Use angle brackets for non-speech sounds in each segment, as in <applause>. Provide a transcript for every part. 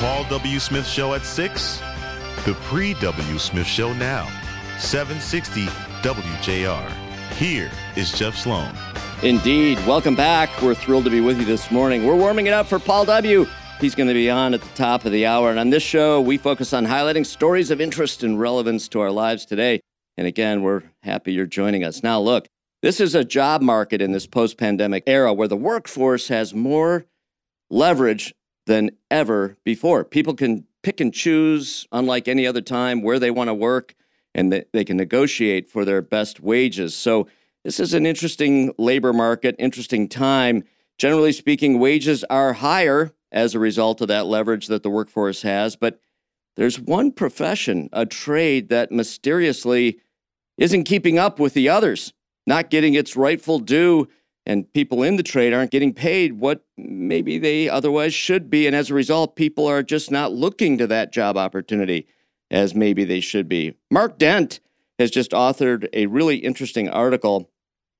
Paul W. Smith Show at 6? The pre W. Smith Show now, 760 WJR. Here is Jeff Sloan. Indeed. Welcome back. We're thrilled to be with you this morning. We're warming it up for Paul W. He's going to be on at the top of the hour. And on this show, we focus on highlighting stories of interest and relevance to our lives today. And again, we're happy you're joining us. Now, look, this is a job market in this post pandemic era where the workforce has more leverage than ever before. People can pick and choose, unlike any other time, where they want to work and they can negotiate for their best wages. So, this is an interesting labor market, interesting time. Generally speaking, wages are higher as a result of that leverage that the workforce has. But there's one profession, a trade that mysteriously isn't keeping up with the others, not getting its rightful due and people in the trade aren't getting paid what maybe they otherwise should be. And as a result, people are just not looking to that job opportunity as maybe they should be. Mark Dent has just authored a really interesting article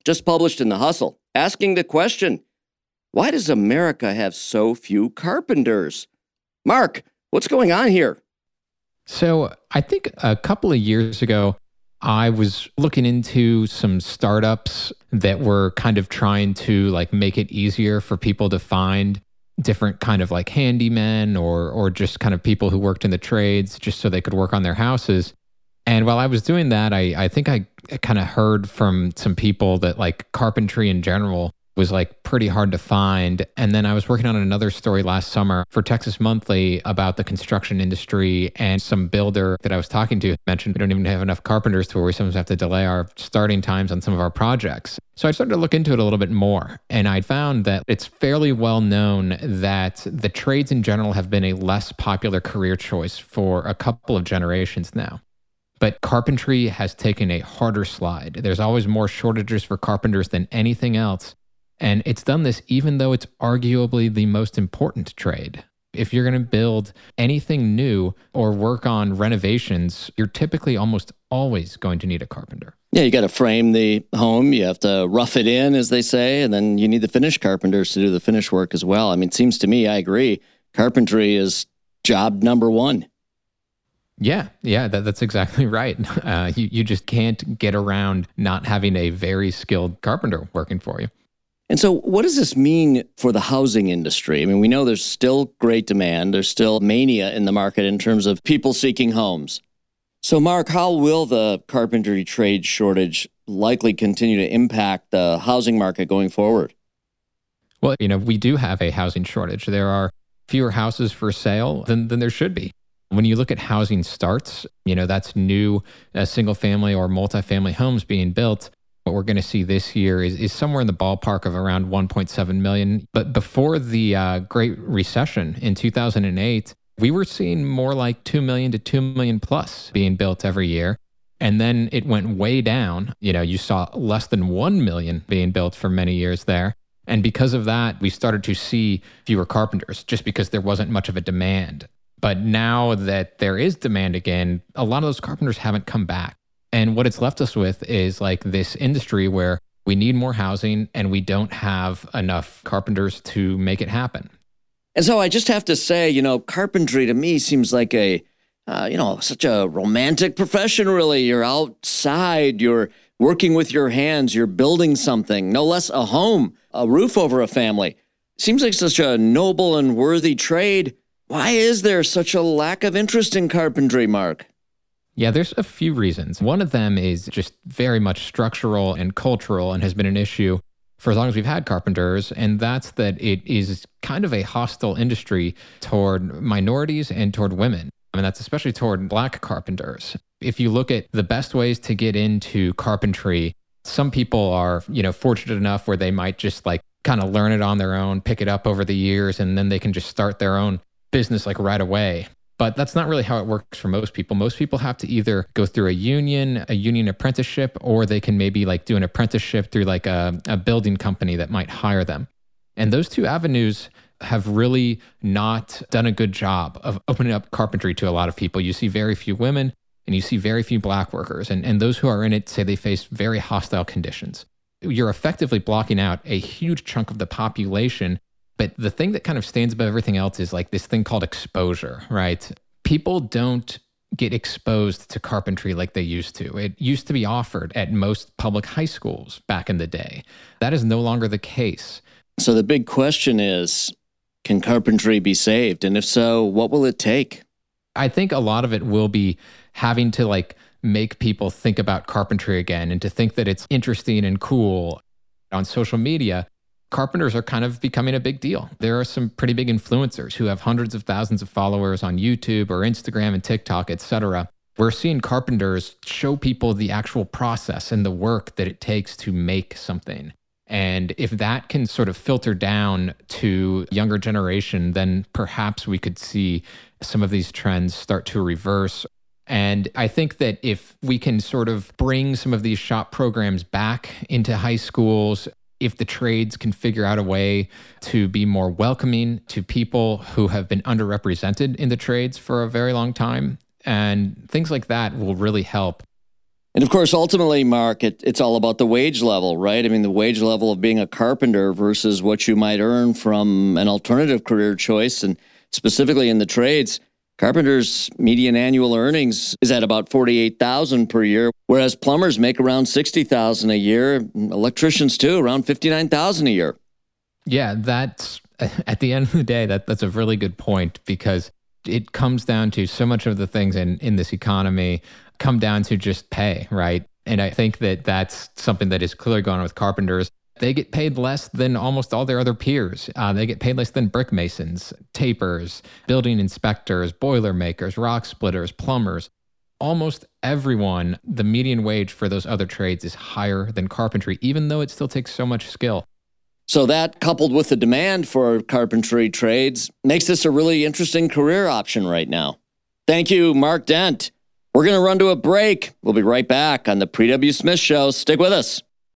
just published in The Hustle asking the question why does America have so few carpenters? Mark, what's going on here? So, I think a couple of years ago, I was looking into some startups that were kind of trying to like make it easier for people to find different kind of like handymen or or just kind of people who worked in the trades just so they could work on their houses. And while I was doing that, I, I think I kind of heard from some people that like carpentry in general was like pretty hard to find. And then I was working on another story last summer for Texas Monthly about the construction industry and some builder that I was talking to mentioned we don't even have enough carpenters to where we sometimes have to delay our starting times on some of our projects. So I started to look into it a little bit more. And I found that it's fairly well known that the trades in general have been a less popular career choice for a couple of generations now. But carpentry has taken a harder slide. There's always more shortages for carpenters than anything else. And it's done this even though it's arguably the most important trade. If you're going to build anything new or work on renovations, you're typically almost always going to need a carpenter. Yeah, you got to frame the home. You have to rough it in, as they say, and then you need the finish carpenters to do the finish work as well. I mean, it seems to me, I agree, carpentry is job number one. Yeah, yeah, that, that's exactly <laughs> right. Uh, you, you just can't get around not having a very skilled carpenter working for you. And so, what does this mean for the housing industry? I mean, we know there's still great demand, there's still mania in the market in terms of people seeking homes. So, Mark, how will the carpentry trade shortage likely continue to impact the housing market going forward? Well, you know, we do have a housing shortage. There are fewer houses for sale than, than there should be. When you look at housing starts, you know, that's new uh, single family or multifamily homes being built what we're going to see this year is, is somewhere in the ballpark of around 1.7 million. But before the uh, Great Recession in 2008, we were seeing more like 2 million to 2 million plus being built every year. And then it went way down. You know, you saw less than 1 million being built for many years there. And because of that, we started to see fewer carpenters just because there wasn't much of a demand. But now that there is demand again, a lot of those carpenters haven't come back. And what it's left us with is like this industry where we need more housing and we don't have enough carpenters to make it happen. And so I just have to say, you know, carpentry to me seems like a, uh, you know, such a romantic profession, really. You're outside, you're working with your hands, you're building something, no less a home, a roof over a family. Seems like such a noble and worthy trade. Why is there such a lack of interest in carpentry, Mark? Yeah, there's a few reasons. One of them is just very much structural and cultural and has been an issue for as long as we've had carpenters, and that's that it is kind of a hostile industry toward minorities and toward women. I mean, that's especially toward black carpenters. If you look at the best ways to get into carpentry, some people are, you know, fortunate enough where they might just like kind of learn it on their own, pick it up over the years, and then they can just start their own business like right away. But that's not really how it works for most people. Most people have to either go through a union, a union apprenticeship, or they can maybe like do an apprenticeship through like a, a building company that might hire them. And those two avenues have really not done a good job of opening up carpentry to a lot of people. You see very few women and you see very few black workers. And, and those who are in it say they face very hostile conditions. You're effectively blocking out a huge chunk of the population But the thing that kind of stands above everything else is like this thing called exposure, right? People don't get exposed to carpentry like they used to. It used to be offered at most public high schools back in the day. That is no longer the case. So the big question is can carpentry be saved? And if so, what will it take? I think a lot of it will be having to like make people think about carpentry again and to think that it's interesting and cool on social media carpenters are kind of becoming a big deal. There are some pretty big influencers who have hundreds of thousands of followers on YouTube or Instagram and TikTok, etc. We're seeing carpenters show people the actual process and the work that it takes to make something. And if that can sort of filter down to younger generation, then perhaps we could see some of these trends start to reverse and I think that if we can sort of bring some of these shop programs back into high schools, if the trades can figure out a way to be more welcoming to people who have been underrepresented in the trades for a very long time. And things like that will really help. And of course, ultimately, Mark, it, it's all about the wage level, right? I mean, the wage level of being a carpenter versus what you might earn from an alternative career choice. And specifically in the trades, Carpenters' median annual earnings is at about 48,000 per year, whereas plumbers make around 60,000 a year, electricians too, around 59,000 a year. Yeah, that's at the end of the day that that's a really good point because it comes down to so much of the things in in this economy come down to just pay, right? And I think that that's something that is clearly going on with carpenters they get paid less than almost all their other peers. Uh, they get paid less than brick masons, tapers, building inspectors, boiler makers, rock splitters, plumbers. Almost everyone, the median wage for those other trades is higher than carpentry, even though it still takes so much skill. So, that coupled with the demand for carpentry trades makes this a really interesting career option right now. Thank you, Mark Dent. We're going to run to a break. We'll be right back on the Pre W. Smith Show. Stick with us.